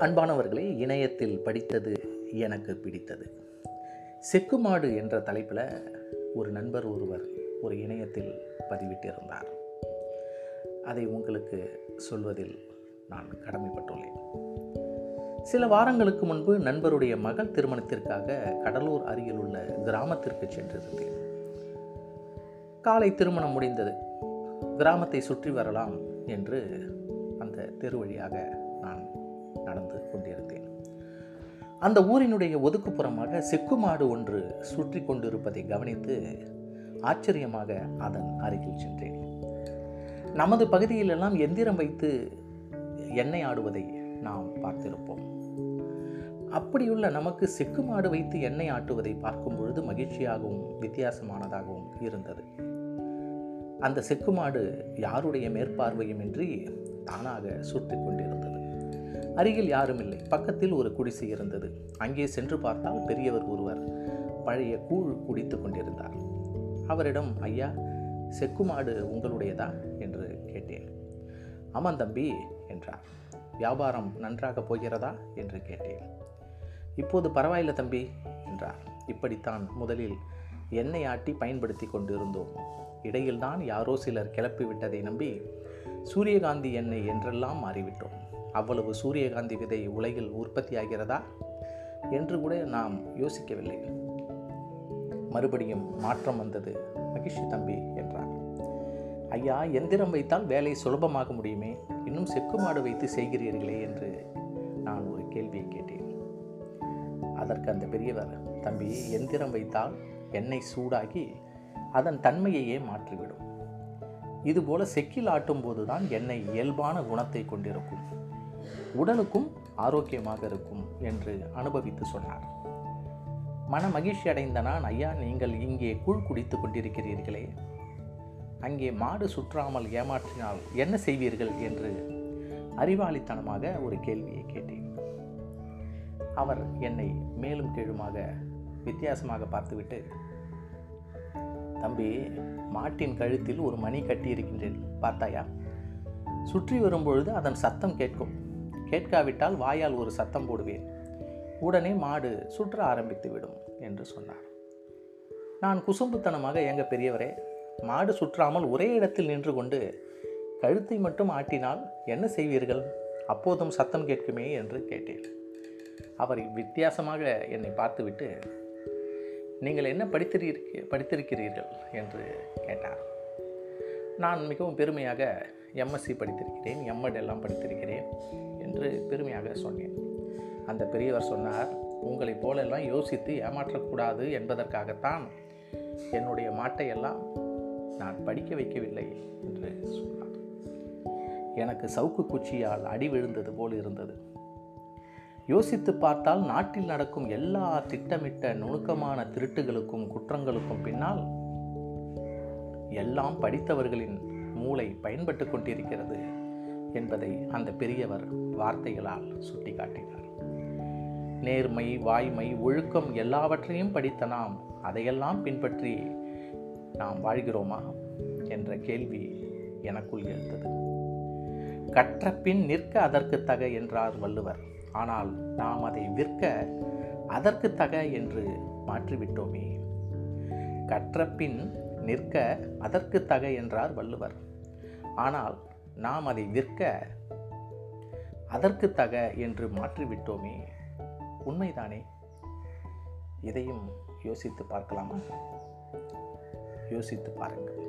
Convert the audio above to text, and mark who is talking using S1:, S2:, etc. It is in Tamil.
S1: அன்பானவர்களே இணையத்தில் படித்தது எனக்கு பிடித்தது. செக்குமாடு என்ற தலைப்பில் ஒரு நண்பர் ஒருவர் ஒரு இணையத்தில் பதிவிட்டிருந்தார். அதை உங்களுக்கு சொல்வதில் நான் கடமைப்பட்டுள்ளேன். சில வாரங்களுக்கு முன்பு நண்பருடைய மகள் திருமணத்திற்காக கடலூர் அருகில் உள்ள கிராமத்திற்கு சென்றிருந்தேன். காலை திருமணம் முடிந்தது. கிராமத்தை சுற்றி வரலாம் என்று அந்த தெரு வழியாக நான் நடந்து கொண்டிருந்தேன். அந்த ஊரினுடைய ஒதுக்குப்புறமாக செக்குமாடு ஒன்று சுற்றி கொண்டிருப்பதை கவனித்து ஆச்சரியமாக அதன் அருகில் சென்றேன். நமது பகுதியிலெல்லாம் எந்திரம் வைத்து எண்ணெய் ஆடுவதை நாம் பார்த்திருப்போம். அப்படியுள்ள நமக்கு செக்கு மாடு வைத்து எண்ணெய் ஆட்டுவதை பார்க்கும் பொழுது மகிழ்ச்சியாகவும் வித்தியாசமானதாகவும் இருந்தது. அந்த செக்கு மாடு யாருடைய மேற்பார்வையுமின்றி தானாக சுற்றி கொண்டிருந்தது. அருகில் யாரும் இல்லை. பக்கத்தில் ஒரு குடிசை இருந்தது. அங்கே சென்று பார்த்தால் பெரியவர் ஒருவர் பழைய கூழ் குடித்து கொண்டிருந்தார். அவரிடம் ஐயா செக்கு மாடு உங்களுடையதா? என்று கேட்டேன். ஆமாம் தம்பி என்றார். வியாபாரம் நன்றாக போகிறதா? என்று கேட்டேன். இப்போது பரவாயில்ல தம்பி என்றார். இப்படித்தான் முதலில் எண்ணெய் ஆட்டி பயன்படுத்தி கொண்டிருந்தோம். இடையில்தான் யாரோ சிலர் கிளப்பி விட்டதை நம்பி சூரியகாந்தி எண்ணெய் என்றெல்லாம் மாறிவிட்டோம். அவ்வளவு சூரியகாந்தி விதை உலகில் உற்பத்தியாகிறதா என்று கூட நாம் யோசிக்கவில்லை. மறுபடியும் மாற்றம் வந்தது. மகிழ்ச்சி தம்பி என்றார். ஐயா எந்திரம் வைத்தால் வேலை சுலபமாக முடியுமே? இன்னும் செக்கு மாடு வைத்து செய்கிறீர்களே என்று நான் ஒரு கேள்வியை கேட்டேன். அதற்கு அந்த பெரியவர் தம்பி எந்திரம் வைத்தால் எண்ணெய் சூடாகி அதன் தன்மையையே மாற்றிவிடும். இதுபோல செக்கில் ஆட்டும் போதுதான் எண்ணெய் இயல்பான குணத்தை கொண்டிருக்கும். உடலுக்கும் ஆரோக்கியமாக இருக்கும் என்று அனுபவித்து சொன்னார். மன மகிழ்ச்சி அடைந்த நான் ஐயா நீங்கள் இங்கே கூழ் குடித்து கொண்டிருக்கிறீர்களே. அங்கே மாடு சுற்றாமல் ஏமாற்றினால் என்ன செய்வீர்கள்? என்று அறிவாளித்தனமாக ஒரு கேள்வியை கேட்டேன். அவர் என்னை மேலும் கீழுமாக வித்தியாசமாக பார்த்துவிட்டு தம்பி மாட்டின் கழுத்தில் ஒரு மணி கட்டி இருக்கின்றேன் பார்த்தாயா? சுற்றி வரும்பொழுது அதன் சத்தம் கேட்கும். கேட்காவிட்டால் வாயால் ஒரு சத்தம் போடுவேன். உடனே மாடு சுற்ற ஆரம்பித்து விடும் என்று சொன்னார். நான் குசும்புத்தனமாக எங்க பெரியவரே மாடு சுற்றாமல் ஒரே இடத்தில் நின்று கொண்டு கழுத்தை மட்டும் ஆட்டினால் என்ன செய்வீர்கள்? அப்போதும் சத்தம் கேட்குமே என்று கேட்டேன். அவர் வித்தியாசமாக என்னை பார்த்துவிட்டு நீங்கள் என்ன படித்திருக்க படித்திருக்கிறீர்கள்? என்று கேட்டார். நான் மிகவும் பெருமையாக எம்எஸ்சி படித்திருக்கிறேன் எம்எட் எல்லாம் படித்திருக்கிறேன் என்று பெருமையாக சொன்னேன். அந்த பெரியவர் சொன்னார் உங்களைப் போலெல்லாம் யோசித்து ஏமாற்றக்கூடாது என்பதற்காகத்தான் என்னுடைய மாட்டையெல்லாம் நான் படிக்க வைக்கவில்லை என்று சொன்னார். எனக்கு சவுக்கு குச்சியால் அடி விழுந்தது போல் இருந்தது. யோசித்து பார்த்தால் நாட்டில் நடக்கும் எல்லா திட்டமிட்ட நுணுக்கமான திருட்டுகளுக்கும் குற்றங்களுக்கும் பின்னால் எல்லாம் படித்தவர்களின் மூளை பயன்பட்டு கொண்டிருக்கிறது என்பதை அந்த பெரியவர் வார்த்தைகளால் சுட்டிக்காட்டினார். நேர்மை வாய்மை ஒழுக்கம் எல்லாவற்றையும் படித்த நாம் அதையெல்லாம் பின்பற்றி நாம் வாழ்கிறோமா என்ற கேள்வி எனக்குள் எழுந்தது. கற்ற பின் நிற்க அதற்கு தக என்றார் வள்ளுவர். ஆனால் நாம் அதை விற்க அதற்கு தக என்று மாற்றிவிட்டோமே. கற்ற பின் நிற்க அதற்கு தக என்றார் வள்ளுவர். ஆனால் நாம் அதை விற்க அதற்கு தக என்று மாற்றிவிட்டோமே. உண்மைதானே? இதையும் யோசித்து பார்க்கலாமா? யோசித்து பாருங்கள்.